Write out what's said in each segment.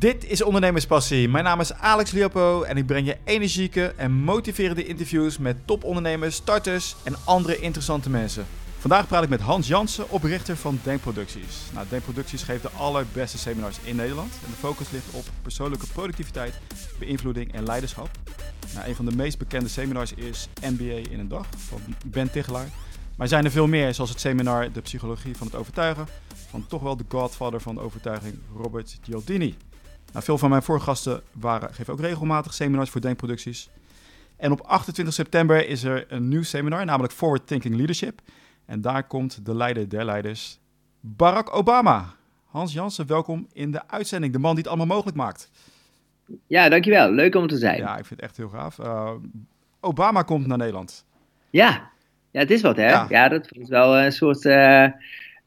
Dit is Ondernemerspassie. Mijn naam is Alex Liopo en ik breng je energieke en motiverende interviews met topondernemers, starters en andere interessante mensen. Vandaag praat ik met Hans Jansen, oprichter van Denkproducties. Nou, Denkproducties geeft de allerbeste seminars in Nederland en de focus ligt op persoonlijke productiviteit, beïnvloeding en leiderschap. Nou, een van de meest bekende seminars is MBA in een dag van Ben Tichelaar. Maar zijn er veel meer, zoals het seminar De Psychologie van het Overtuigen van toch wel de godfather van de overtuiging, Robert Cialdini. Nou, veel van mijn voorgasten waren, geven ook regelmatig seminars voor denkproducties. En op 28 september is er een nieuw seminar, namelijk Forward Thinking Leadership. En daar komt de leider der leiders, Barack Obama. Hans Jansen, welkom in de uitzending, de man die het allemaal mogelijk maakt. Ja, dankjewel. Leuk om te zijn. Ja, ik vind het echt heel gaaf. Uh, Obama komt naar Nederland. Ja, ja het is wat hè. Ja, ja dat is wel een soort... Uh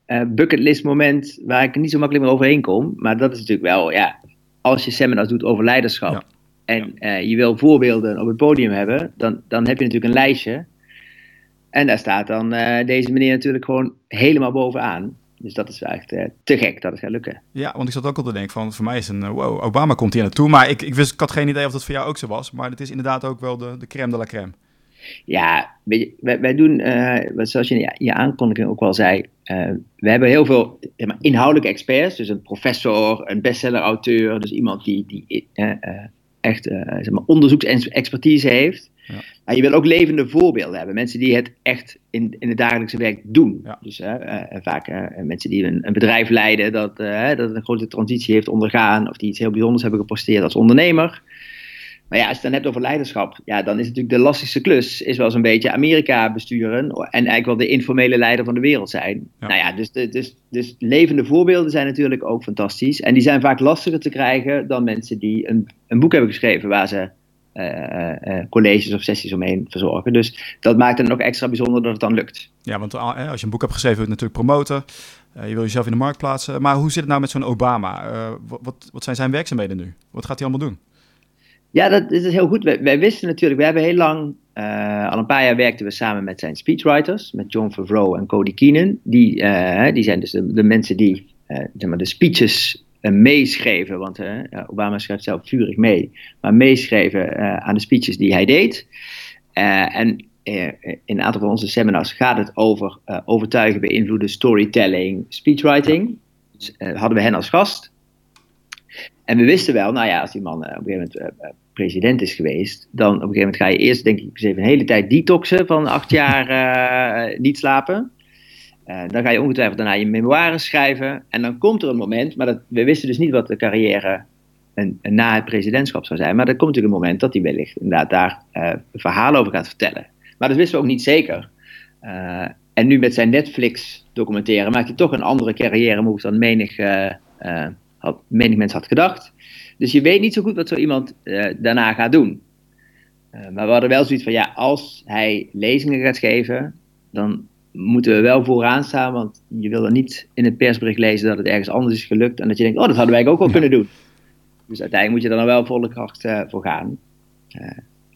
uh, bucketlist moment waar ik niet zo makkelijk meer overheen kom. Maar dat is natuurlijk wel, ja, als je seminars doet over leiderschap en uh, je wil voorbeelden op het podium hebben, dan, dan heb je natuurlijk een lijstje. En daar staat dan uh, deze meneer natuurlijk gewoon helemaal bovenaan. Dus dat is echt te gek dat het gaat lukken. Ja, want ik zat ook al te denken van, voor mij is een, wow, Obama komt hier naartoe. Maar ik, ik, wist, ik had geen idee of dat voor jou ook zo was. Maar het is inderdaad ook wel de, de crème de la crème. Ja, wij, wij doen, uh, zoals je in je aankondiging ook wel zei, uh, we hebben heel veel zeg inhoudelijke experts. Dus een professor, een bestseller-auteur, dus iemand die, die uh, echt zeg maar onderzoeksexpertise heeft. Ja. Maar je wil ook levende voorbeelden hebben. Mensen die het echt in, in het dagelijkse werk doen. Ja. Dus vaak mensen die een, een, bedrijf leiden dat, dat een grote transitie heeft ondergaan. Of die iets heel bijzonders hebben geposteerd als ondernemer. Maar ja, als je het dan hebt over leiderschap, ja, dan is natuurlijk de lastigste klus is wel zo'n beetje Amerika besturen en eigenlijk wel de informele leider van de wereld zijn. Nou ja, dus, dus, dus levende voorbeelden zijn natuurlijk ook fantastisch. En die zijn vaak lastiger te krijgen dan mensen die een, een boek hebben geschreven waar ze uh, uh, colleges of sessies omheen verzorgen. Dus dat maakt het nog extra bijzonder dat het dan lukt. Ja, want als je een boek hebt geschreven, wil je het natuurlijk promoten. je wil jezelf in de markt plaatsen. Maar hoe zit het nou met zo'n Obama? wat, wat zijn zijn werkzaamheden nu? Wat gaat hij allemaal doen? Ja, dat is heel goed. Wij, wisten natuurlijk, we hebben heel lang, uh, al een paar jaar werkten we samen met zijn speechwriters, met John Favreau en Cody Keenan. Die, uh, die zijn dus de, mensen die maar de speeches meeschreven, want Obama schrijft zelf vurig mee, maar meeschreven aan de speeches die hij deed. en in een aantal van onze seminars gaat het over overtuigen, beïnvloeden, storytelling, speechwriting. Dus hadden we hen als gast. En we wisten wel, nou ja, als die man op een gegeven moment president is geweest, dan op een gegeven moment ga je eerst, denk ik, eens even een hele tijd detoxen van acht jaar uh, niet slapen. Uh, dan ga je ongetwijfeld daarna je memoires schrijven. En dan komt er een moment, maar dat, we wisten dus niet wat de carrière en, na het presidentschap zou zijn. Maar er komt natuurlijk een moment dat hij wellicht inderdaad daar uh, een verhaal over gaat vertellen. Maar dat wisten we ook niet zeker. en nu met zijn Netflix-documentaire maakt hij toch een andere carrière move dan menig, had, menig mens had gedacht. Dus je weet niet zo goed wat zo iemand uh, daarna gaat doen. Uh, maar we hadden wel zoiets van, ja, als hij lezingen gaat geven, dan moeten we wel vooraan staan, want je wil dan niet in het persbericht lezen dat het ergens anders is gelukt en dat je denkt, oh, dat hadden wij ook wel kunnen doen. Dus uiteindelijk moet je er dan wel volle kracht uh, voor gaan.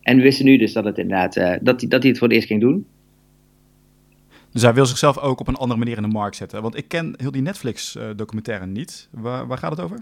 en we wisten nu dus dat, het inderdaad, dat, hij, dat hij het voor het eerst ging doen. Dus hij wil zichzelf ook op een andere manier in de markt zetten. Want ik ken heel die Netflix-documentaire niet. Waar, waar gaat het over?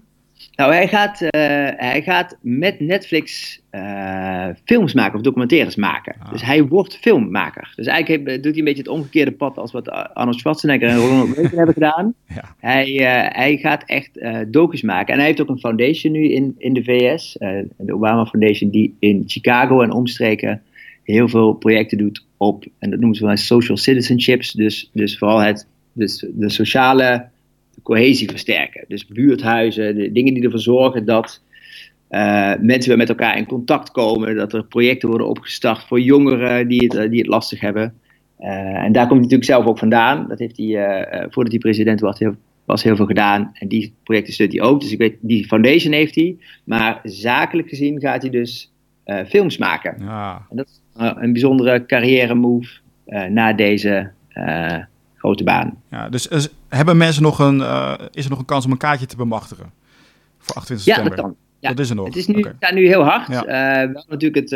Nou, hij gaat, uh, hij gaat met Netflix uh, films maken of documentaires maken. Ah. Dus hij wordt filmmaker. Dus eigenlijk doet hij een beetje het omgekeerde pad als wat Arnold Schwarzenegger en Ronald Reagan hebben gedaan. Ja. Hij, uh, hij gaat echt docus maken. En hij heeft ook een foundation nu in, in de VS. de Obama Foundation die in Chicago en omstreken heel veel projecten doet op, en dat noemen ze wel social citizenships. Dus, dus vooral het, dus de sociale cohesie versterken. Dus buurthuizen, de dingen die ervoor zorgen dat uh, mensen weer met elkaar in contact komen. Dat er projecten worden opgestart voor jongeren die het, eh, die het lastig hebben. Uh, en daar komt hij natuurlijk zelf ook vandaan. Dat heeft hij, voordat hij president was, heel, was heel veel gedaan. En die projecten steunt hij ook. Dus ik weet, die foundation heeft hij. Maar zakelijk gezien gaat hij dus films maken. Ja. En dat is een bijzondere carrière move na deze grote baan. Ja, dus hebben mensen nog een, uh, is er nog een kans om een kaartje te bemachtigen? Voor 28 september? Ja, dat kan. Ja. Dat is er nog. Het is nu, okay. nu heel hard. Ja. Uh, wel natuurlijk het,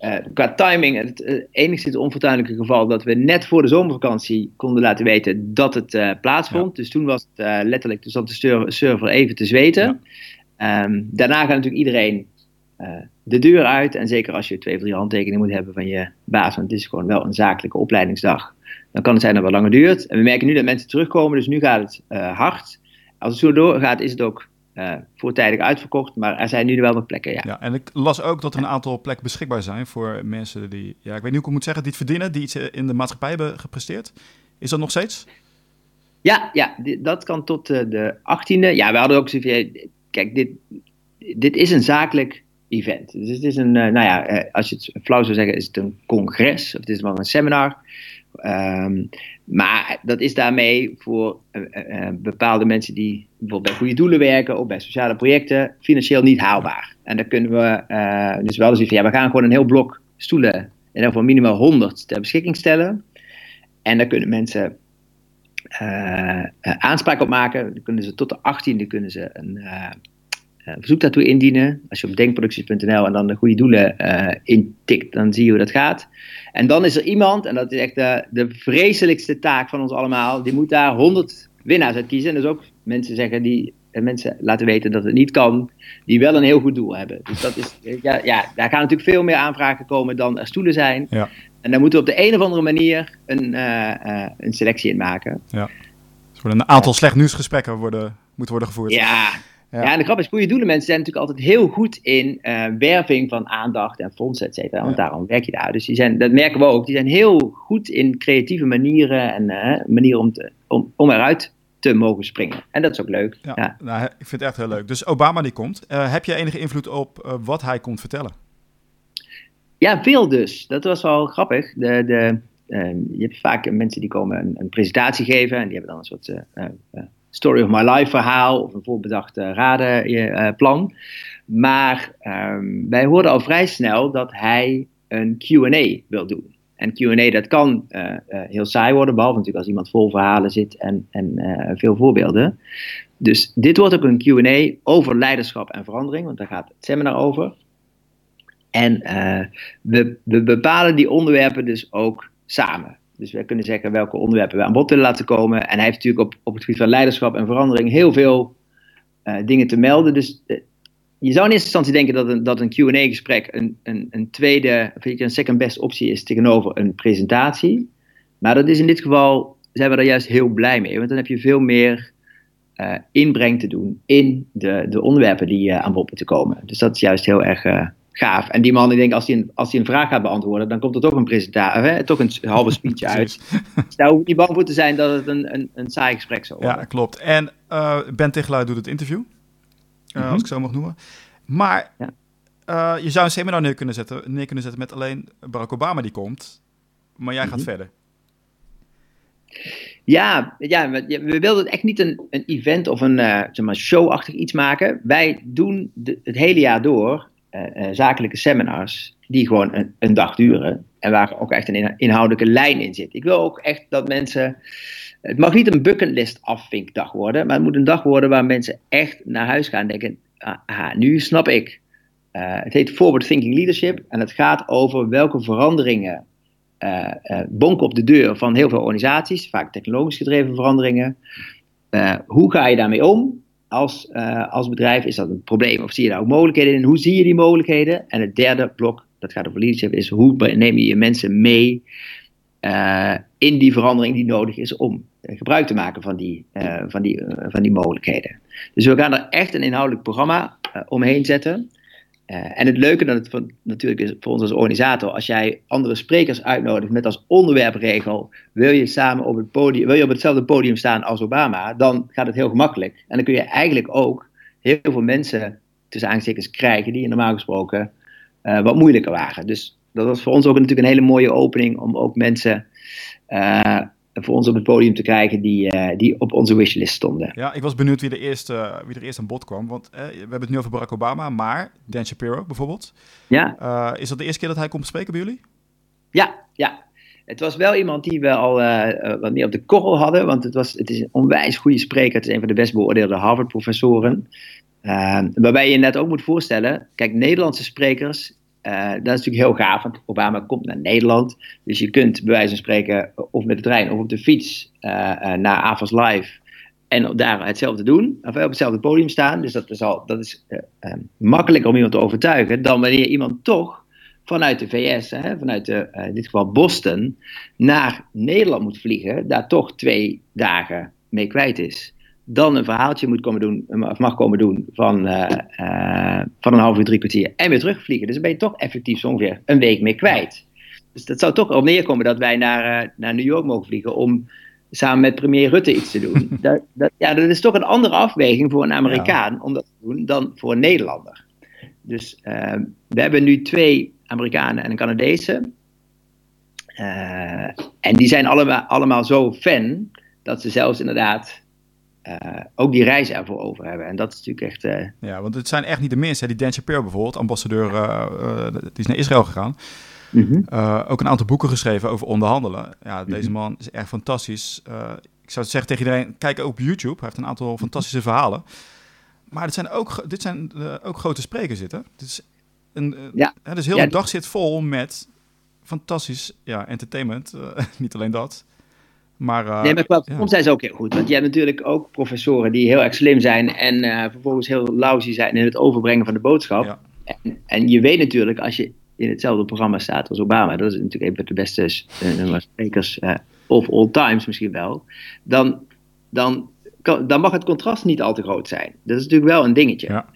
uh, qua timing, het enigszins onfortuinlijke geval dat we net voor de zomervakantie konden laten weten dat het plaatsvond. Ja. Dus toen was het letterlijk, dus zat de server even te zweten. Ehm, daarna gaat natuurlijk iedereen de deur uit. En zeker als je twee of drie handtekeningen moet hebben van je baas, want het is gewoon wel een zakelijke opleidingsdag. Dan kan het zijn dat het wat langer duurt. En we merken nu dat mensen terugkomen, dus nu gaat het hard. Als het zo doorgaat, is het ook uh, voortijdig uitverkocht. Maar er zijn nu wel nog plekken, ja. ja. En ik las ook dat er een aantal plekken beschikbaar zijn voor mensen die, ja, ik weet niet hoe ik moet zeggen, die het verdienen, die iets eh, in de maatschappij hebben gepresteerd. Is dat nog steeds? Ja, ja dat kan tot uh, de 18e. Ja, we hadden ook zoiets kijk, dit, dit is een zakelijk event. Dus het is een, nou ja, als je het flauw zou zeggen, is het een congres of het is wel een seminar. Um, maar dat is daarmee voor uh, bepaalde mensen die bijvoorbeeld bij goede doelen werken of bij sociale projecten financieel niet haalbaar. En dan kunnen we uh, dus wel eens van ja, we gaan gewoon een heel blok stoelen, in ieder geval minimaal 100 ter beschikking stellen. En daar kunnen mensen aanspraak op maken. Dan kunnen ze tot de 18e kunnen ze een verzoek daartoe indienen. Als je op denkproducties.nl en dan de goede doelen uh, intikt, dan zie je hoe dat gaat. En dan is er iemand, en dat is echt de, de vreselijkste taak van ons allemaal, die moet daar 100 winnaars uit kiezen. En dus ook mensen zeggen die eh, mensen laten weten dat het niet kan, die wel een heel goed doel hebben. Dus dat is, ja, ja daar gaan natuurlijk veel meer aanvragen komen dan er stoelen zijn. Ja. En daar moeten we op de een of andere manier een, uh, een selectie in maken. Ja. Dus een aantal slecht nieuwsgesprekken worden, moeten worden gevoerd. Ja, ja. en de grap is, goede doelen mensen zijn natuurlijk altijd heel goed in uh, werving van aandacht en fondsen, et cetera. Want daarom werk je daar. Dus die zijn, dat merken we ook. Die zijn heel goed in creatieve manieren en uh, manieren om, te, om, om eruit te mogen springen. En dat is ook leuk. Ja, Nou, ik vind het echt heel leuk. Dus Obama die komt. Uh, heb je enige invloed op wat hij komt vertellen? Ja, veel dus. Dat was wel grappig. De, de, je hebt vaak mensen die komen een, een, presentatie geven en die hebben dan een soort story of my life verhaal of een voorbedacht radenplan. Maar um, wij hoorden al vrij snel dat hij een QA wil doen. En QA dat kan uh, heel saai worden, behalve natuurlijk als iemand vol verhalen zit en, en veel voorbeelden. Dus dit wordt ook een QA over leiderschap en verandering, want daar gaat het seminar over. En we, we bepalen die onderwerpen dus ook samen. Dus wij kunnen zeggen welke onderwerpen we aan bod willen laten komen. En hij heeft natuurlijk op, op het gebied van leiderschap en verandering heel veel uh, dingen te melden. Dus uh, je zou in eerste instantie denken dat een, dat een QA-gesprek een, een, een tweede, of een second best optie is tegenover een presentatie. Maar dat is in dit geval, zijn we daar juist heel blij mee. Want dan heb je veel meer uh, inbreng te doen in de, de onderwerpen die aan bod moeten komen. Dus dat is juist heel erg gaaf. En die man, ik denk, als hij een, als hij een vraag gaat beantwoorden, dan komt er toch een presentatie, toch een halve speech uit. dus daar hoeft niet bang voor te zijn dat het een, een, een saai gesprek zou worden. Ja, klopt. En uh, Ben Tichelaar doet het interview, uh, als ik zo mag noemen. Maar ja. uh, je zou een seminar neer kunnen, zetten, neer kunnen zetten met alleen Barack Obama die komt, maar jij gaat mm -hmm. verder. Ja, ja, we, we wilden echt niet een, een event of een uh, zeg maar showachtig iets maken. Wij doen de, het hele jaar door uh, zakelijke seminars die gewoon een, een, dag duren en waar ook echt een inhoudelijke lijn in zit. Ik wil ook echt dat mensen. Het mag niet een bucketlist afvinkdag worden, maar het moet een dag worden waar mensen echt naar huis gaan en denken: aha, nu snap ik. Uh, het heet Forward Thinking Leadership en het gaat over welke veranderingen bonken op de deur van heel veel organisaties, vaak technologisch gedreven veranderingen. hoe ga je daarmee om? Als, uh, als bedrijf? Is dat een probleem of zie je daar ook mogelijkheden in? Hoe zie je die mogelijkheden? En het derde blok, dat gaat over leadership, is hoe neem je je mensen mee uh, in die verandering die nodig is om gebruik te maken van die, van die, van die mogelijkheden. Dus we gaan er echt een inhoudelijk programma omheen zetten. Uh, en het leuke dat het van, natuurlijk is voor ons als organisator, als jij andere sprekers uitnodigt met als onderwerpregel, wil je samen op het podium, wil je op hetzelfde podium staan als Obama, dan gaat het heel gemakkelijk. En dan kun je eigenlijk ook heel veel mensen tussen aanstekens krijgen die normaal gesproken uh, wat moeilijker waren. Dus dat was voor ons ook natuurlijk een hele mooie opening om ook mensen uh, voor ons op het podium te krijgen die, uh, die op onze wishlist stonden. Ja, ik was benieuwd wie er eerst, uh, wie er eerst aan bod kwam. Want uh, we hebben het nu over Barack Obama, maar Dan Shapiro bijvoorbeeld. Ja. is dat de eerste keer dat hij komt spreken bij jullie? Ja, ja. Het was wel iemand die we al wat meer op de korrel hadden, want het, was, het is een onwijs goede spreker. Het is een van de best beoordeelde Harvard-professoren. waarbij je net ook moet voorstellen, kijk, Nederlandse sprekers uh, dat is natuurlijk heel gaaf, want Obama komt naar Nederland. Dus je kunt bij wijze van spreken of met de trein of op de fiets uh, uh, naar Avas Live en daar hetzelfde doen, of op hetzelfde podium staan. Dus dat is, al, dat is makkelijker om iemand te overtuigen dan wanneer iemand toch vanuit de VS, hè, vanuit de, in dit geval Boston, naar Nederland moet vliegen, daar toch twee dagen mee kwijt is. Dan een verhaaltje moet komen doen, of mag komen doen van, van een half uur, drie kwartier en weer terugvliegen. Dus dan ben je toch effectief zo ongeveer een week mee kwijt. Dus dat zou toch op neerkomen dat wij naar, naar New York mogen vliegen om samen met premier Rutte iets te doen. dat, dat, ja, dat is toch een andere afweging voor een Amerikaan ja. om dat te doen dan voor een Nederlander. Dus we hebben nu twee Amerikanen en een Canadese. En die zijn allemaal, allemaal zo fan dat ze zelfs inderdaad uh, ook die reis ervoor over hebben. En dat is natuurlijk echt. Ja, want het zijn echt niet de minste. Die Dan Shapiro bijvoorbeeld, ambassadeur, die is naar Israël gegaan. Mm -hmm. uh, ook een aantal boeken geschreven over onderhandelen. Ja, deze man is echt fantastisch. Uh, ik zou zeggen tegen iedereen, kijk ook op YouTube. Hij heeft een aantal fantastische verhalen. Maar dit zijn ook, dit zijn, uh, ook grote sprekers zitten. Dit is een, ja. Hè, dus heel ja. de dag zit vol met fantastisch ja, entertainment. niet alleen dat. Maar, nee, maar qua ja. zijn ze ook heel goed. Want je hebt natuurlijk ook professoren die heel erg slim zijn en vervolgens heel lousy zijn in het overbrengen van de boodschap. En, en je weet natuurlijk, als je in hetzelfde programma staat als Obama, dat is natuurlijk een van de beste uh, sprekers uh, of all times misschien wel, dan, dan, kan, dan mag het contrast niet al te groot zijn. Dat is natuurlijk wel een dingetje. Ja.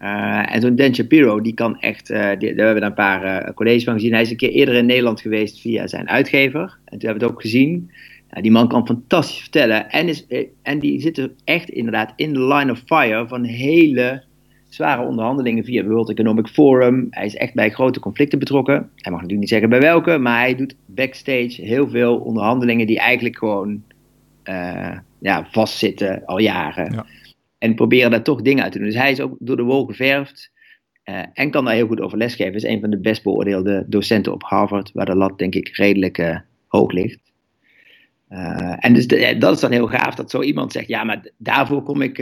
Uh, en zo'n Dan Shapiro, die kan echt, die, daar hebben we daar een paar colleges van gezien. Hij is een keer eerder in Nederland geweest via zijn uitgever. En toen hebben we het ook gezien. Die man kan fantastisch vertellen. En, is, en die zit er echt inderdaad in de line of fire van hele zware onderhandelingen via World Economic Forum. Hij is echt bij grote conflicten betrokken. Hij mag natuurlijk niet zeggen bij welke, maar hij doet backstage heel veel onderhandelingen die eigenlijk gewoon uh, ja, vastzitten al jaren. Ja. En proberen daar toch dingen uit te doen. Dus hij is ook door de wol geverfd. Uh, en kan daar heel goed over lesgeven. Is een van de best beoordeelde docenten op Harvard, waar de lat denk ik redelijk uh, hoog ligt. En dus de, dat is dan heel gaaf dat zo iemand zegt: ja, maar daarvoor kom ik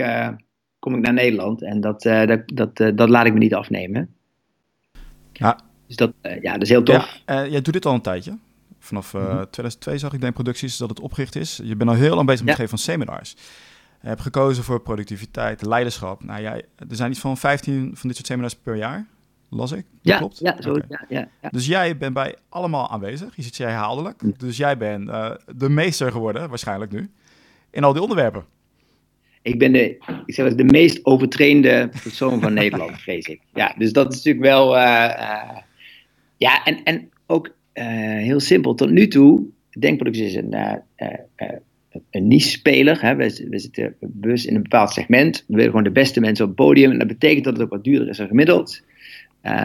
kom ik naar Nederland. En dat, uh, dat, dat, dat laat ik me niet afnemen. Ja. Dus dat, ja, dat is heel tof. Ja, jij doet dit al een tijdje. Vanaf mm -hmm. 2002 zag ik de producties dat het opgericht is. Je bent al heel lang bezig met het geven van seminars. Je hebt gekozen voor productiviteit, leiderschap. Nou, jij, er zijn iets van 15 van dit soort seminars per jaar, las ik. Ja, klopt? Ja, zo, okay. ja, ja, ja, Dus jij bent bij allemaal aanwezig. Je ziet jij herhaaldelijk. Mm. Dus jij bent de meester geworden, waarschijnlijk nu, in al die onderwerpen. Ik ben de, ik zeg de meest overtrainde persoon van Nederland, vrees ik. Ja, dus dat is natuurlijk wel. Uh, uh, ja, en, en ook heel simpel. Tot nu toe, Denkproductie is een, een niche-speler. We, we, zitten bewust in een bepaald segment. We willen gewoon de beste mensen op het podium. En dat betekent dat het ook wat duurder is dan gemiddeld.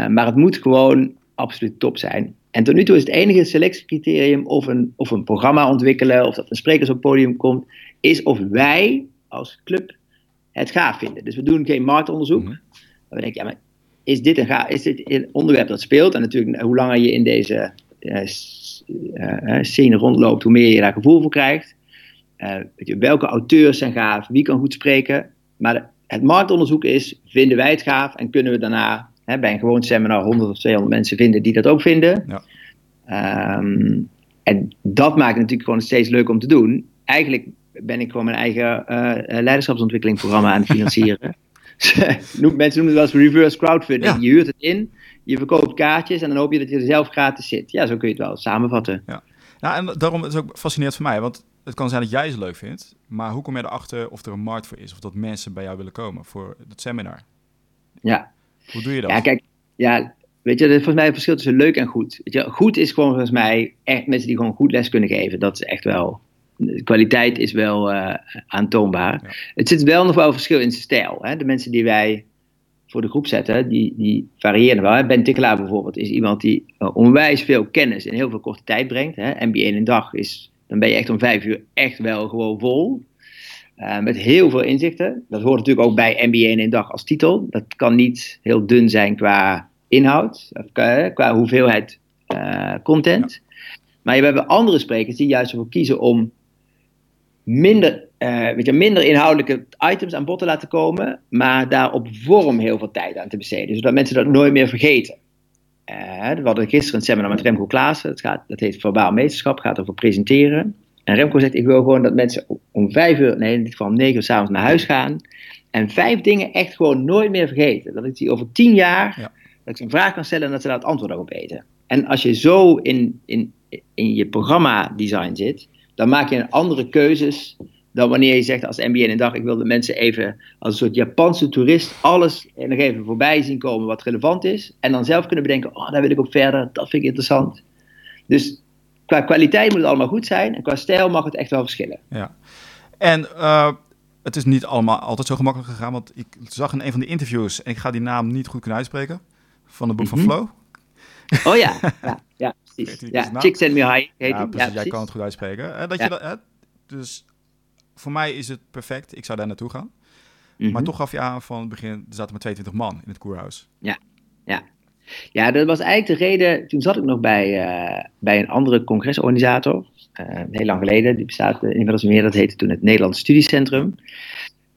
Maar het moet gewoon absoluut top zijn. En tot nu toe is het enige selectiecriterium of een, of een programma ontwikkelen, of dat een sprekers op het podium komt, is of wij als club het gaaf vinden. Dus we doen geen marktonderzoek. Mm -hmm. we denken, ja, maar is dit, een gaaf, is dit een onderwerp dat speelt? En natuurlijk, hoe langer je in deze uh, uh, scene rondloopt, hoe meer je daar gevoel voor krijgt. Uh, weet je, welke auteurs zijn gaaf? Wie kan goed spreken? Maar de, het marktonderzoek is, vinden wij het gaaf? En kunnen we daarna hè, bij een gewoon seminar 100 of 200 mensen vinden die dat ook vinden? Ja. Um, en dat maakt het natuurlijk gewoon steeds leuk om te doen. Eigenlijk ben ik gewoon mijn eigen uh, leiderschapsontwikkelingprogramma aan het financieren. Mensen noemen het wel eens reverse crowdfunding. Ja. Je huurt het in, je verkoopt kaartjes en dan hoop je dat je er zelf gratis zit. Ja, zo kun je het wel samenvatten. Ja, nou, en daarom is het ook fascinerend voor mij, want het kan zijn dat jij het leuk vindt, maar hoe kom je erachter of er een markt voor is, of dat mensen bij jou willen komen voor het seminar? Ja. Hoe doe je dat? Ja, kijk, ja, weet je, er is volgens mij een verschil tussen leuk en goed. Weet je, goed is gewoon volgens mij echt mensen die gewoon goed les kunnen geven. Dat is echt wel de kwaliteit is wel uh, aantoonbaar. Ja. Het zit wel nog wel verschil in stijl. Hè? De mensen die wij voor de groep zetten, die, die variëren wel. Ben Tikkelaar bijvoorbeeld is iemand die uh, onwijs veel kennis in heel veel korte tijd brengt. Hè? MBA in een dag is, dan ben je echt om vijf uur echt wel gewoon vol. Uh, met heel veel inzichten. Dat hoort natuurlijk ook bij MBA in een dag als titel. Dat kan niet heel dun zijn qua inhoud, qua, qua hoeveelheid content. Ja. Maar we hebben andere sprekers die juist ervoor kiezen om minder, uh, weet je, minder inhoudelijke items aan bod te laten komen, maar daar op vorm heel veel tijd aan te besteden, zodat mensen dat nooit meer vergeten. We hadden gisteren een seminar met Remco Klaassen, dat, gaat, dat heet Verbaal Meesterschap, gaat over presenteren. En Remco zegt, ik wil gewoon dat mensen om vijf uur, nee in dit geval om negen uur s'avonds naar huis gaan. En vijf dingen echt gewoon nooit meer vergeten. Dat ik die over tien jaar, Ja. dat ik ze een vraag kan stellen en dat ze daar het antwoord op weten. En als je zo in, in, in je programma design zit, dan maak je een andere keuzes dan wanneer je zegt als MBN een dag, ik wil de mensen even als een soort Japanse toerist alles nog even voorbij zien komen wat relevant is. En dan zelf kunnen bedenken, oh daar wil ik op verder, dat vind ik interessant. Dus qua kwaliteit moet het allemaal goed zijn en qua stijl mag het echt wel verschillen. Ja. En eh, het is niet allemaal altijd zo gemakkelijk gegaan, want ik zag in een van de interviews, en ik ga die naam niet goed kunnen uitspreken, van het boek Mhm. van Flow. Oh ja, ja, ja precies. Ja, Chicks and Me High heet Ja, precies, Ja, jij kan het goed uitspreken. Eh, dat Ja. je dat, dus voor mij is het perfect, ik zou daar naartoe gaan. Mhm. Maar toch gaf je aan van het begin, er zaten maar 22 man in het koerhuis. Ja, dat was eigenlijk de reden. Toen zat ik nog bij, eh, bij een andere congresorganisator. eh, heel lang geleden. Die bestaat eh, inmiddels meer. Dat heette toen het Nederlands Studiecentrum.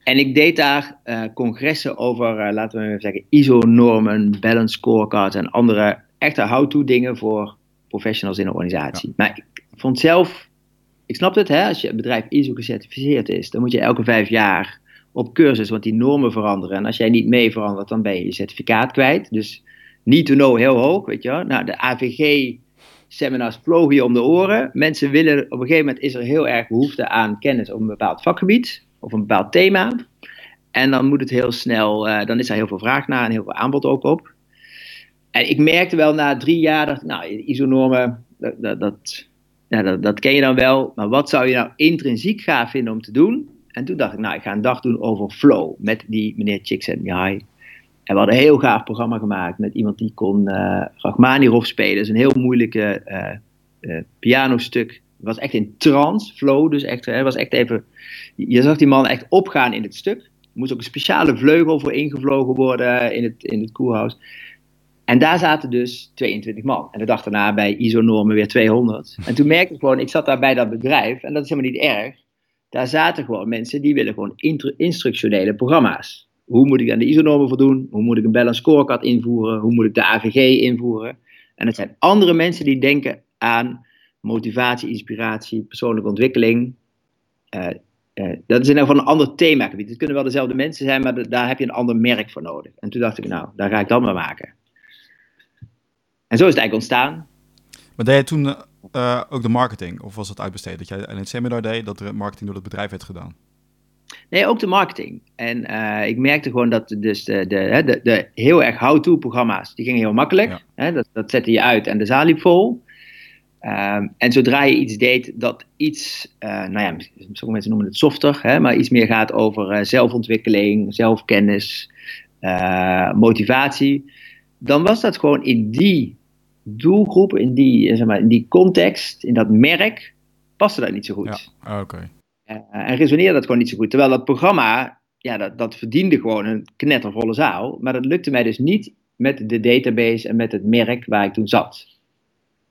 En ik deed daar congressen over, laten we even zeggen, ISO-normen, balance scorecards en andere echte how-to dingen voor professionals in een organisatie. Maar ik vond zelf, ik snap het, hè, als je bedrijf ISO gecertificeerd is, dan moet je elke vijf jaar op cursus, want die normen veranderen. En als jij niet mee verandert, dan ben je je certificaat kwijt. Dus need to know heel hoog, weet je wel. Nou, de AVG seminars vlogen je om de oren. Mensen willen, op een gegeven moment is er heel erg behoefte aan kennis op een bepaald vakgebied of een bepaald thema. En dan moet het heel snel, eh, dan is er heel veel vraag naar en heel veel aanbod ook op. En ik merkte wel na drie jaar, dat, nou, ISO-normen, dat, dat, dat, ja, dat, ken je dan wel. Maar wat zou je nou intrinsiek gaaf vinden om te doen? En toen dacht ik, nou, ik ga een dag doen over flow met die meneer Csikszentmihalyi. En we hadden een heel gaaf programma gemaakt met iemand die kon uh, Rachmaninoff spelen. Dat is een heel moeilijke uh, uh, pianostuk. Het was echt in trance, flow dus echt. Het was echt even, je zag die man echt opgaan in het stuk. Er moest ook een speciale vleugel voor ingevlogen worden in het, in het koerhuis. En daar zaten dus 22 man. En de dag daarna bij ISO-normen weer 200. En toen merkte ik gewoon, ik zat daar bij dat bedrijf. En dat is helemaal niet erg. Daar zaten gewoon mensen die willen gewoon instructionele programma's. Hoe moet ik aan de ISO-normen voldoen? Hoe moet ik een balance scorecard invoeren? Hoe moet ik de AVG invoeren? En het zijn andere mensen die denken aan motivatie, inspiratie, persoonlijke ontwikkeling. Uh, uh, dat is in ieder geval een ander themagebied. Het kunnen wel dezelfde mensen zijn, maar daar heb je een ander merk voor nodig. En toen dacht ik, nou, daar ga ik dat maar maken. En zo is het eigenlijk ontstaan. Maar deed je toen uh, ook de marketing? Of was het uitbesteed? Dat jij alleen het seminar deed, dat de marketing door het bedrijf werd gedaan? Nee, ook de marketing. En uh, ik merkte gewoon dat dus de, de, de, de heel erg how-to programma's, die gingen heel makkelijk. Ja. Hè, dat, dat zette je uit en de zaal liep vol. Um, en zodra je iets deed dat iets, uh, nou ja, sommige mensen noemen het softer, hè, maar iets meer gaat over uh, zelfontwikkeling, zelfkennis, motivatie, dan was dat gewoon in die doelgroep, in die, zeg maar, in die context, in dat merk, paste dat niet zo goed. Ja, oké. Okay. Uh, en resoneerde dat gewoon niet zo goed. Terwijl dat programma, ja, dat, dat verdiende gewoon een knettervolle zaal. Maar dat lukte mij dus niet met de database en met het merk waar ik toen zat.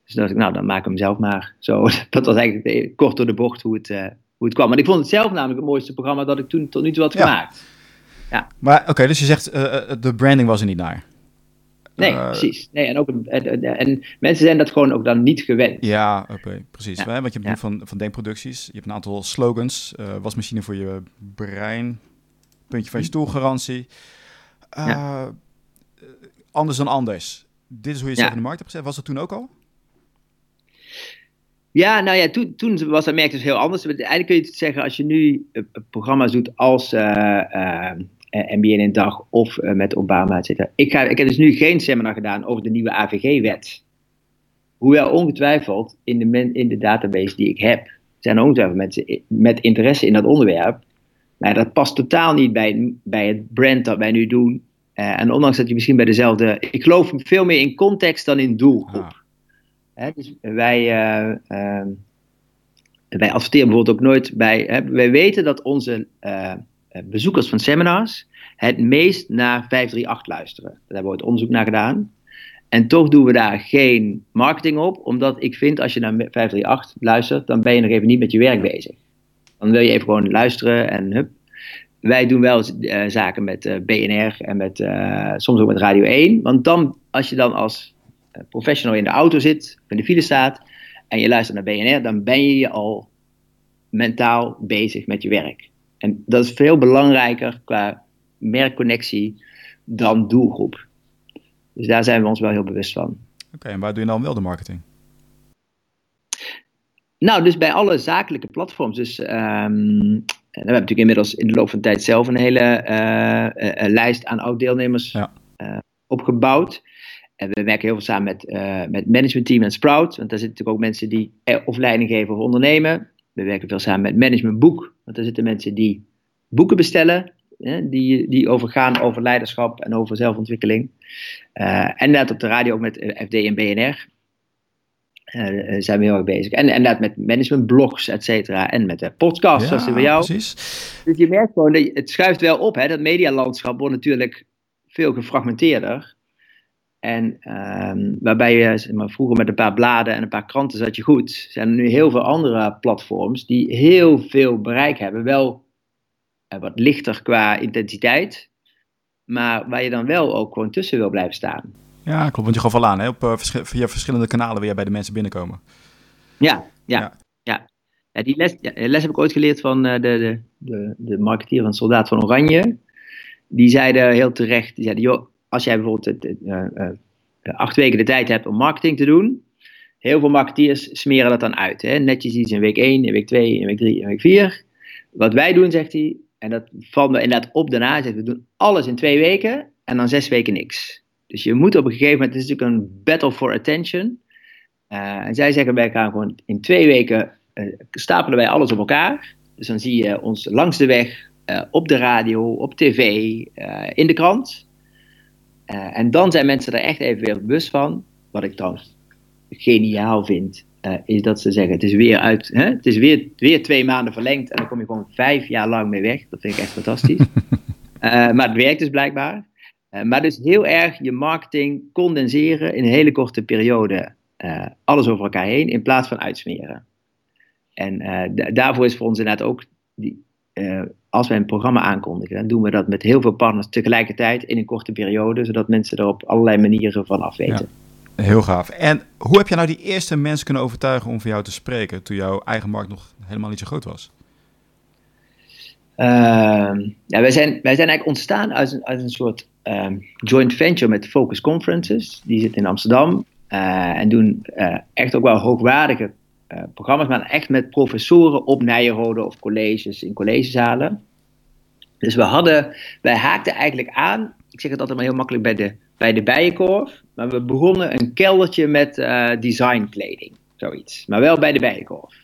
Dus dacht ik, nou, dan maak ik hem zelf maar. Zo, dat was eigenlijk kort door de bocht hoe het, uh, hoe het kwam. Maar ik vond het zelf namelijk het mooiste programma dat ik toen tot nu toe had Ja. gemaakt. Ja. Maar oké, okay, dus je zegt uh, de branding was er niet naar. Nee, uh, precies. Nee, en, ook, en, en, mensen zijn dat gewoon ook dan niet gewend. Ja, oké, okay, precies. Ja. Want je hebt Ja. nu van, van denkproducties, je hebt een aantal slogans. Uh, wasmachine voor je brein, puntje van je stoelgarantie. Uh, Ja. Anders dan anders. Dit is hoe je zelf in de markt hebt gezet. Was dat toen ook al? Ja, nou ja, toen, toen was dat merk dus heel anders. Eigenlijk kun je het zeggen, als je nu programma's doet als uh, MBN in dag of uh, met Obama, et cetera. Ik, ga, ik heb dus nu geen seminar gedaan over de nieuwe AVG-wet. Hoewel ongetwijfeld in de, men, in de database die ik heb, zijn er ongetwijfeld mensen met interesse in dat onderwerp. Maar dat past totaal niet bij, bij het brand dat wij nu doen. Uh, en ondanks dat je misschien bij dezelfde. Ik geloof veel meer in context dan in doelgroep. Ah. Hè, dus wij, uh, uh, wij adverteren bijvoorbeeld ook nooit bij. Hè, wij weten dat onze bezoekers van seminars het meest naar 538 luisteren. Daar ooit onderzoek naar gedaan. En toch doen we daar geen marketing op, omdat ik vind als je naar 538 luistert, dan ben je nog even niet met je werk bezig. Dan wil je even gewoon luisteren en hup. Wij doen wel uh, zaken met uh, BNR en met, soms ook met Radio 1. Want dan, als je dan als professional in de auto zit, in de file staat en je luistert naar BNR, dan ben je al mentaal bezig met je werk. En dat is veel belangrijker qua merkconnectie dan doelgroep. Dus daar zijn we ons wel heel bewust van. Oké, en waar doe je dan wel de marketing? Nou, dus bij alle zakelijke platforms. Dus um, we hebben natuurlijk inmiddels in de loop van de tijd zelf een hele uh, uh, lijst aan oud-deelnemers ja. opgebouwd. En we werken heel veel samen met, met managementteam en Sprout. Want daar zitten natuurlijk ook mensen die of leiding geven of ondernemen. We werken veel samen met Management Boek. Want daar zitten mensen die boeken bestellen. Hè, die, die overgaan over leiderschap en over zelfontwikkeling. Uh, en net op de radio ook met FD en BNR. Uh, zijn we heel erg bezig. En, en dat met managementblogs, et cetera. En met de podcast, ja, zoals bij jou. Precies. Dus je merkt gewoon, dat het schuift wel op. Hè? Dat medialandschap wordt natuurlijk veel gefragmenteerder. En um, waarbij je zeg maar, vroeger met een paar bladen en een paar kranten zat je goed, zijn er nu heel veel andere platforms die heel veel bereik hebben. Wel uh, wat lichter qua intensiteit, maar waar je dan wel ook gewoon tussen wil blijven staan. Ja, klopt. Want je gaf al aan, hè? Op, uh, via verschillende kanalen weer bij de mensen binnenkomen. Ja, ja, ja. ja. ja die les, ja, les heb ik ooit geleerd van uh, de, de, de, de marketeer van Soldaat van Oranje. Die zeiden heel terecht, die zeiden, joh, als jij bijvoorbeeld uh, acht weken de tijd hebt om marketing te doen, heel veel marketeers smeren dat dan uit. Hè? Netjes iets in week 1, in week 2, in week 3, in week 4. Wat wij doen, zegt hij, en dat valt me inderdaad op daarna, zegt we doen alles in twee weken en dan zes weken niks. Dus je moet op een gegeven moment, het is natuurlijk een battle for attention. Uh, en zij zeggen bij elkaar gewoon in twee weken stapelen wij alles op elkaar. Dus dan zie je ons langs de weg, op de radio, op tv, in de krant. Uh, en dan zijn mensen er echt even weer bewust van. Wat ik trouwens geniaal vind, uh, is dat ze zeggen: het is weer uit, hè? het is weer, weer twee maanden verlengd en dan kom je gewoon vijf jaar lang mee weg. Dat vind ik echt fantastisch. uh, maar het werkt dus blijkbaar. maar dus heel erg je marketing condenseren in een hele korte periode. alles over elkaar heen in plaats van uitsmeren. En daarvoor is voor ons inderdaad ook die, als wij een programma aankondigen, dan doen we dat met heel veel partners tegelijkertijd in een korte periode, zodat mensen er op allerlei manieren van afweten. Ja, heel gaaf. En hoe heb je nou die eerste mensen kunnen overtuigen om voor jou te spreken toen jouw eigen markt nog helemaal niet zo groot was? Uh, ja, wij, zijn, wij zijn eigenlijk ontstaan uit een, uit een soort um, joint venture met Focus Conferences. Die zit in Amsterdam uh, en doen uh, echt ook wel hoogwaardige uh, programma's, maar echt met professoren op Nijenrode of colleges in collegezalen. Dus we hadden, wij haakten eigenlijk aan, ik zeg het altijd maar heel makkelijk bij de, bij de bijenkorf, maar we begonnen een keldertje met uh, designkleding, zoiets. Maar wel bij de bijenkorf.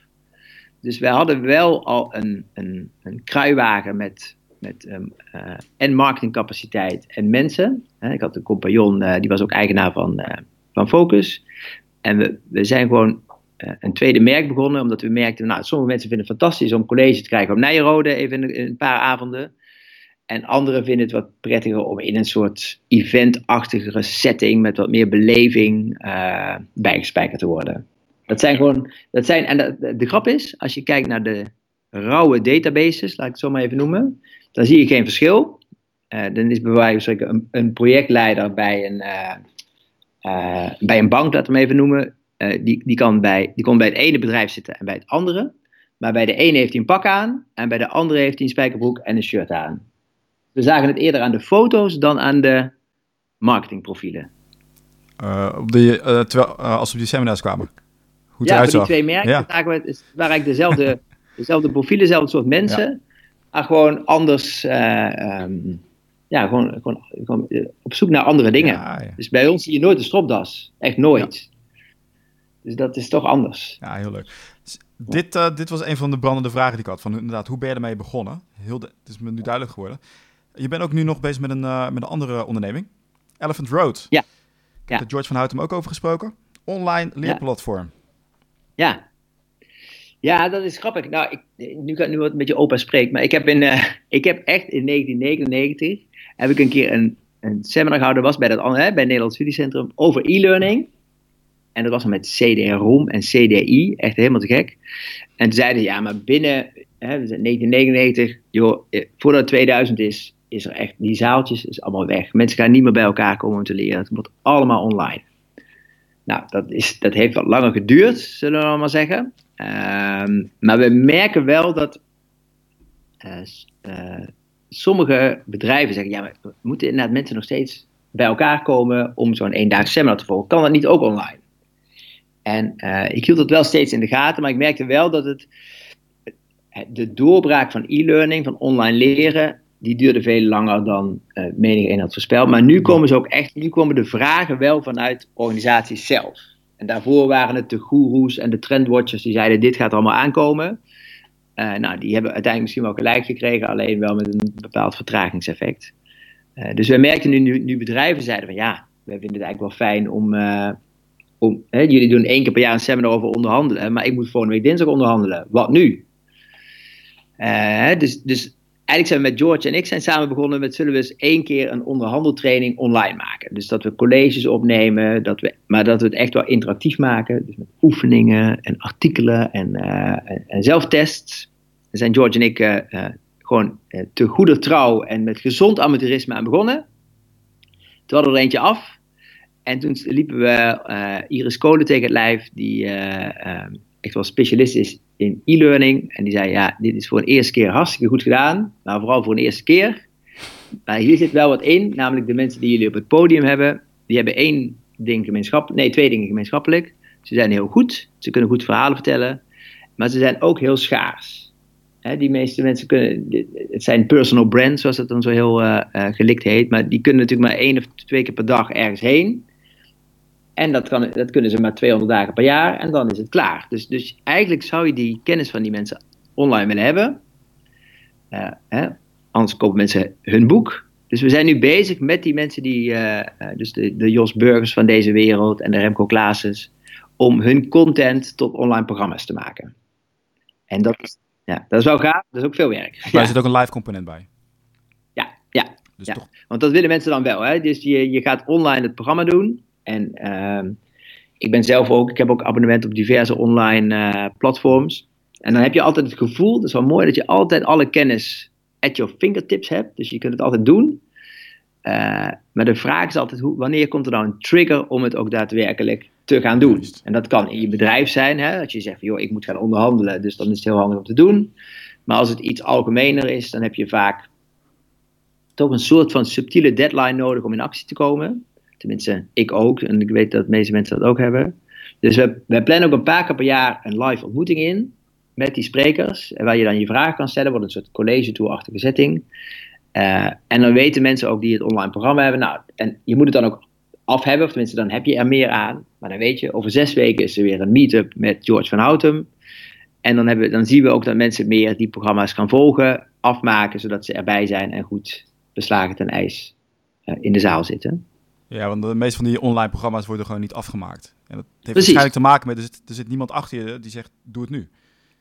Dus wij hadden wel al een, een, een kruiwagen met, met um, uh, en marketingcapaciteit en mensen. ik had een compagnon, die was ook eigenaar van, van Focus. En we, we zijn gewoon een tweede merk begonnen, omdat we merkten, nou, sommige mensen vinden het fantastisch om college te krijgen op Nijenrode, even een paar avonden. En anderen vinden het wat prettiger om in een soort eventachtigere setting met wat meer beleving uh, bijgespijkerd te worden. Dat zijn gewoon, dat zijn, en de, grap is, als je kijkt naar de rauwe databases, laat ik het zo maar even noemen, dan zie je geen verschil. Uh, dan is bij wijze van een, een projectleider bij een, bij een bank, we hem even noemen, uh, die, die, kan bij, die kon bij het ene bedrijf zitten en bij het andere. Maar bij de ene heeft hij een pak aan en bij de andere heeft hij een spijkerbroek en een shirt aan. We zagen het eerder aan de foto's dan aan de marketingprofielen. Uh, op die, uh, terwijl, als we op die seminars kwamen. Hoe ja, die twee merken ja. zagen we, het waren eigenlijk dezelfde, dezelfde profielen, dezelfde soort mensen. Ja. Maar gewoon anders, um, ja, gewoon, gewoon, gewoon, op zoek naar andere dingen. Ja, dus bij ons zie je nooit een stropdas. Echt nooit. Dus dat is toch anders. Ja, heel leuk. Dit, uh, dit was een van de brandende vragen die ik had. Van inderdaad, hoe ben je ermee begonnen? Heel het is me nu duidelijk geworden. Je bent ook nu nog bezig met een, uh, met een andere onderneming. Elephant Road. Ja. Ik heb George van Houten ook over gesproken. Online leerplatform. Ja. Ja, dat is grappig. Nou, ik, nu kan ik nu wat een beetje opa spreken. Maar ik heb, in, uh, ik heb echt in 1999 heb ik een keer een, een seminar gehouden. was bij, dat, hè, bij Nederlands Studiecentrum over e-learning. En dat was dan met CD-ROM en CDI, echt helemaal te gek. En zeiden ja, maar binnen hè, 1999, joh, eh, voordat 2000 is, is er echt, die zaaltjes is allemaal weg. Mensen gaan niet meer bij elkaar komen om te leren. Het wordt allemaal online. Nou, dat, is, dat heeft wat langer geduurd, zullen we maar zeggen. Ehm, maar we merken wel dat uh, uh, sommige bedrijven zeggen, ja, maar moeten inderdaad mensen nog steeds bij elkaar komen om zo'n eendaagse seminar te volgen. Kan dat niet ook online? En uh, ik hield het wel steeds in de gaten, maar ik merkte wel dat het, de doorbraak van e-learning, van online leren, die duurde veel langer dan uh, menig een had voorspeld. Maar nu komen ze ook echt, nu komen de vragen wel vanuit organisaties zelf. En daarvoor waren het de goeroes en de trendwatchers die zeiden: dit gaat allemaal aankomen. Uh, nou, die hebben uiteindelijk misschien wel gelijk gekregen, alleen wel met een bepaald vertragingseffect. Dus we merkten nu, nu, nu, bedrijven zeiden van ja, we vinden het eigenlijk wel fijn om. Jullie doen één keer per jaar een seminar over onderhandelen, maar ik moet volgende week dinsdag onderhandelen. Wat nu? dus, dus eigenlijk zijn we met George en ik zijn samen begonnen met zullen we eens één keer een onderhandeltraining online maken. Dus dat we colleges opnemen, dat we, maar dat we het echt wel interactief maken. Dus met oefeningen en artikelen en, uh, en zelftests. Daar zijn George en ik uh, gewoon te goede trouw en met gezond amateurisme aan begonnen. Toen hadden we er eentje af. En toen liepen we Iris Kolen tegen het lijf, die echt wel specialist is in e-learning. En die zei, ja, dit is voor een eerste keer hartstikke goed gedaan. Maar vooral voor een eerste keer. Maar hier zit wel wat in. Namelijk de mensen die jullie op het podium hebben. Die hebben één ding gemeenschappelijk. Nee, twee dingen gemeenschappelijk. Ze zijn heel goed. Ze kunnen goed verhalen vertellen. Maar ze zijn ook heel schaars. die meeste mensen kunnen, het zijn personal brands, zoals dat dan zo heel uh, gelikt heet, maar die kunnen natuurlijk maar één of twee keer per dag ergens heen. En dat, kan, dat kunnen ze maar 200 dagen per jaar en dan is het klaar. Dus, dus eigenlijk zou je die kennis van die mensen online willen hebben. Uh, hè? Anders kopen mensen hun boek. Dus we zijn nu bezig met die mensen die, uh, dus de, de, Jos Burgers van deze wereld en de Remco Klaases, om hun content tot online programma's te maken. En dat is, ja, dat is wel gaaf, dat is ook veel werk. Maar er zit ook een live component bij. Ja, ja. Dus ja. Toch... Want dat willen mensen dan wel. Hè? Dus je, je gaat online het programma doen. En uh, ik ben zelf ook, ik heb ook abonnement op diverse online uh, platforms. En dan heb je altijd het gevoel, dat is wel mooi, dat je altijd alle kennis at your fingertips hebt. Dus je kunt het altijd doen. Uh, maar de vraag is altijd, hoe, wanneer komt er nou een trigger om het ook daadwerkelijk te gaan doen? En dat kan in je bedrijf zijn, hè, dat je zegt, joh, ik moet gaan onderhandelen, dus dan is het heel handig om te doen. Maar als het iets algemener is, dan heb je vaak toch een soort van subtiele deadline nodig om in actie te komen. Tenminste, ik ook. En ik weet dat de meeste mensen dat ook hebben. Dus we, we plannen ook een paar keer per jaar een live ontmoeting in. Met die sprekers. Waar je dan je vragen kan stellen. Wordt een soort college tour-achtige setting. Uh, en dan weten mensen ook die het online programma hebben. Nou, en je moet het dan ook af hebben. Of tenminste, dan heb je er meer aan. Maar dan weet je, over zes weken is er weer een meetup met George van Houtem. En dan, hebben, dan zien we ook dat mensen meer die programma's gaan volgen, afmaken, zodat ze erbij zijn en goed beslagen ten ijs uh, in de zaal zitten. Ja, want de meeste van die online programma's worden gewoon niet afgemaakt. En dat heeft waarschijnlijk te maken met, er zit, er zit niemand achter je die zegt, doe het nu.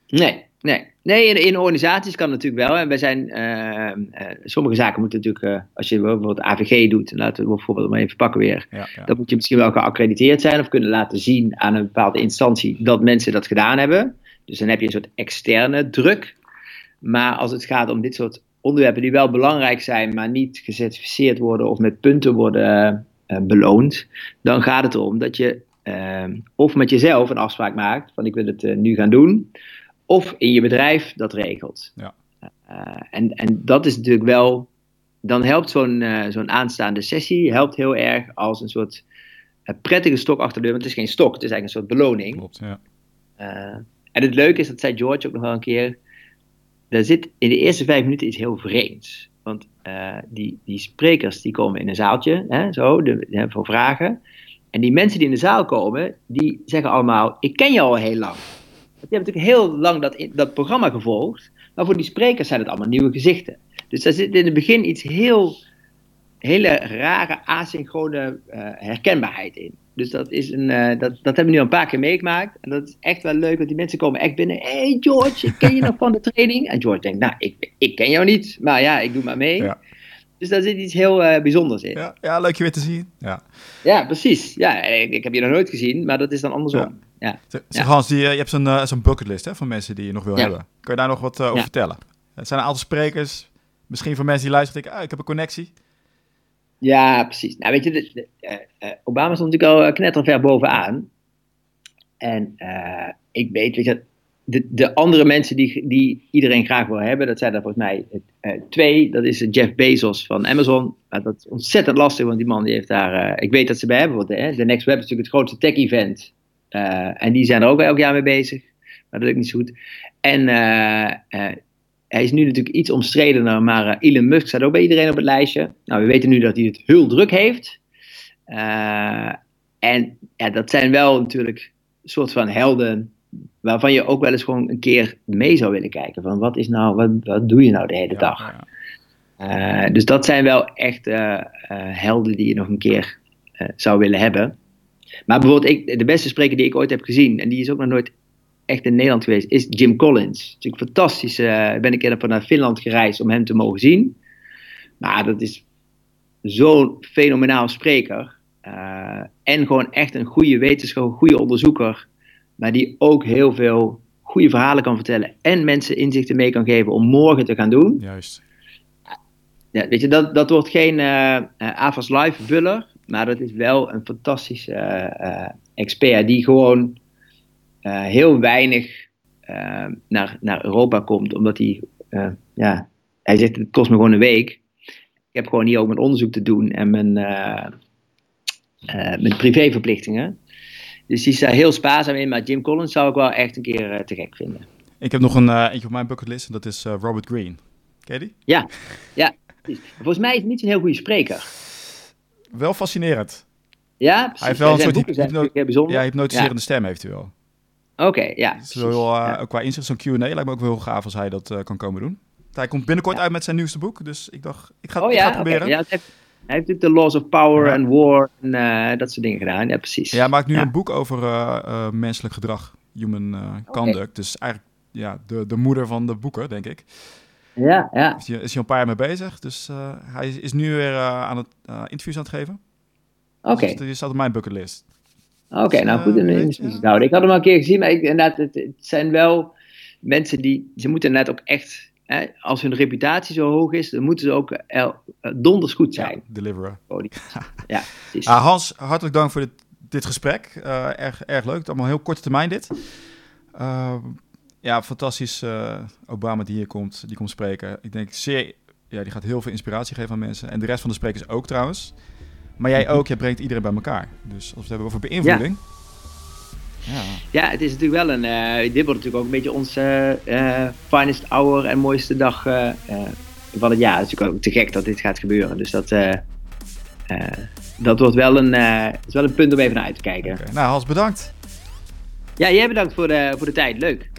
Nee, nee. Nee, in, in organisaties kan het natuurlijk wel. En wij zijn, uh, uh, sommige zaken moeten natuurlijk, uh, als je bijvoorbeeld AVG doet, laten we bijvoorbeeld maar even pakken weer, ja, ja. dan moet je misschien wel geaccrediteerd zijn of kunnen laten zien aan een bepaalde instantie dat mensen dat gedaan hebben. Dus dan heb je een soort externe druk. Maar als het gaat om dit soort onderwerpen die wel belangrijk zijn, maar niet gecertificeerd worden of met punten worden beloont, dan gaat het erom dat je uh, of met jezelf een afspraak maakt van ik wil het uh, nu gaan doen, of in je bedrijf dat regelt. Ja. en, en dat is natuurlijk wel, dan helpt zo'n zo'n aanstaande sessie helpt heel erg als een soort prettige stok achter de deur, want het is geen stok, het is eigenlijk een soort beloning. Klopt, ja. en het leuke is, dat zei George ook nog wel een keer, er zit in de eerste vijf minuten iets heel vreemds. Want uh, die, die sprekers die komen in een zaaltje, hè, zo, de, voor vragen. En die mensen die in de zaal komen, die zeggen allemaal, ik ken je al heel lang. Die hebben natuurlijk heel lang dat, dat programma gevolgd. Maar voor die sprekers zijn het allemaal nieuwe gezichten. Dus daar zit in het begin iets heel, hele rare, asynchrone uh, herkenbaarheid in. Dus dat, is een, uh, dat, dat hebben we nu al een paar keer meegemaakt. En dat is echt wel leuk, want die mensen komen echt binnen. hey George, ik ken je nog van de training? En George denkt, nou, ik, ik ken jou niet, maar ja, ik doe maar mee. Ja. Dus daar zit iets heel uh, bijzonders in. Ja, ja, leuk je weer te zien. Ja, ja precies. Ja, ik, ik, heb je nog nooit gezien, maar dat is dan andersom. Ja. Zeg, Hans, die, je hebt zo'n uh, zo'n bucketlist hè, van mensen die je nog wil hebben. Kun je daar nog wat over vertellen? Het zijn een aantal sprekers. Misschien voor mensen die luisteren, denken, ah, ik heb een connectie. Ja, precies. Nou, weet je, de, de, uh, Obama stond natuurlijk al knetterver bovenaan. En ik weet, weet je, de, de andere mensen die, die iedereen graag wil hebben, dat zijn er volgens mij twee. Dat is Jeff Bezos van Amazon. Uh, dat is ontzettend lastig, want die man die heeft daar. Ik weet dat ze bij hebben. Want de Next Web is natuurlijk het grootste tech-event. en die zijn er ook elk jaar mee bezig. Maar dat lukt niet zo goed. En hij is nu natuurlijk iets omstredener, maar Elon Musk staat ook bij iedereen op het lijstje. Nou, we weten nu dat hij het heel druk heeft. en ja, dat zijn wel natuurlijk soort van helden waarvan je ook wel eens gewoon een keer mee zou willen kijken. Van wat is nou, wat, wat doe je nou de hele dag? Uh, dus dat zijn wel echt uh, helden die je nog een keer zou willen hebben. Maar bijvoorbeeld, ik, de beste spreker die ik ooit heb gezien, en die is ook nog nooit echt in Nederland geweest, is Jim Collins. Natuurlijk fantastisch. ik ben een keer naar Finland gereisd om hem te mogen zien. Maar dat is zo'n fenomenaal spreker. en gewoon echt een goede wetenschapper, een goede onderzoeker maar die ook heel veel goede verhalen kan vertellen en mensen inzichten mee kan geven om morgen te gaan doen. Juist. Ja, weet je, dat, dat wordt geen uh, AVAS Live buller, maar dat is wel een fantastische expert die gewoon heel weinig naar, naar Europa komt, omdat hij, ja, hij zegt het kost me gewoon een week. Ik heb gewoon hier ook mijn onderzoek te doen en mijn, mijn privéverplichtingen. Dus die is daar heel spaarzaam in. Maar Jim Collins zou ik wel echt een keer te gek vinden. Ik heb nog een uh, eentje op mijn bucketlist en dat is uh, Robert Greene. Ken je die? Ja, ja. Volgens mij is het niet zo'n heel goede spreker. Wel fascinerend. Ja, precies. Hij heeft wel een soort hypno ja, hypnotiserende ja. stem heeft hij wel. Oké, okay, ja. Zo, ja. Qua inzicht, zo'n Q&A lijkt me ook wel heel gaaf als hij dat kan komen doen. Hij komt binnenkort uit met zijn nieuwste boek, dus ik dacht, ik ga, oh, ik ga het proberen. Okay. Ja, het heeft, hij heeft natuurlijk de Laws of Power en War en uh, dat soort dingen gedaan. Ja, precies. Ja, hij maakt nu een boek over uh, uh, menselijk gedrag, human conduct. Okay. Dus eigenlijk ja, de, de moeder van de boeken, denk ik. Ja, ja. Is hij, is hij een paar jaar mee bezig. Dus hij is nu weer aan het interviews aan het geven. Oké. Okay. Dus die staat op mijn bucketlist. Oké, okay, nou goed. In, ik had hem al een keer gezien, maar ik, inderdaad, het, het zijn wel mensen die... Ze moeten net ook echt als hun reputatie zo hoog is, dan moeten ze ook uh, donders goed zijn. Ja, deliveren. ja, uh, Hans, hartelijk dank voor dit, dit gesprek. Uh, erg, erg leuk. Allemaal heel korte termijn dit. Uh, ja, fantastisch Obama die hier komt, die komt spreken. Ik denk zeer, ja, die gaat heel veel inspiratie geven aan mensen. En de rest van de sprekers ook trouwens. Maar jij ook, jij brengt iedereen bij elkaar. Dus als we het hebben over beïnvloeding... Ja. Ja. ja, het is natuurlijk wel een. Uh, dit wordt natuurlijk ook een beetje onze uh, finest hour en mooiste dag uh, van het jaar. Het is natuurlijk ook te gek dat dit gaat gebeuren. Dus dat, dat wordt wel een, is wel een punt om even naar uit te kijken. Okay. Nou, Hans, bedankt. Ja, jij bedankt voor de, voor de tijd. Leuk.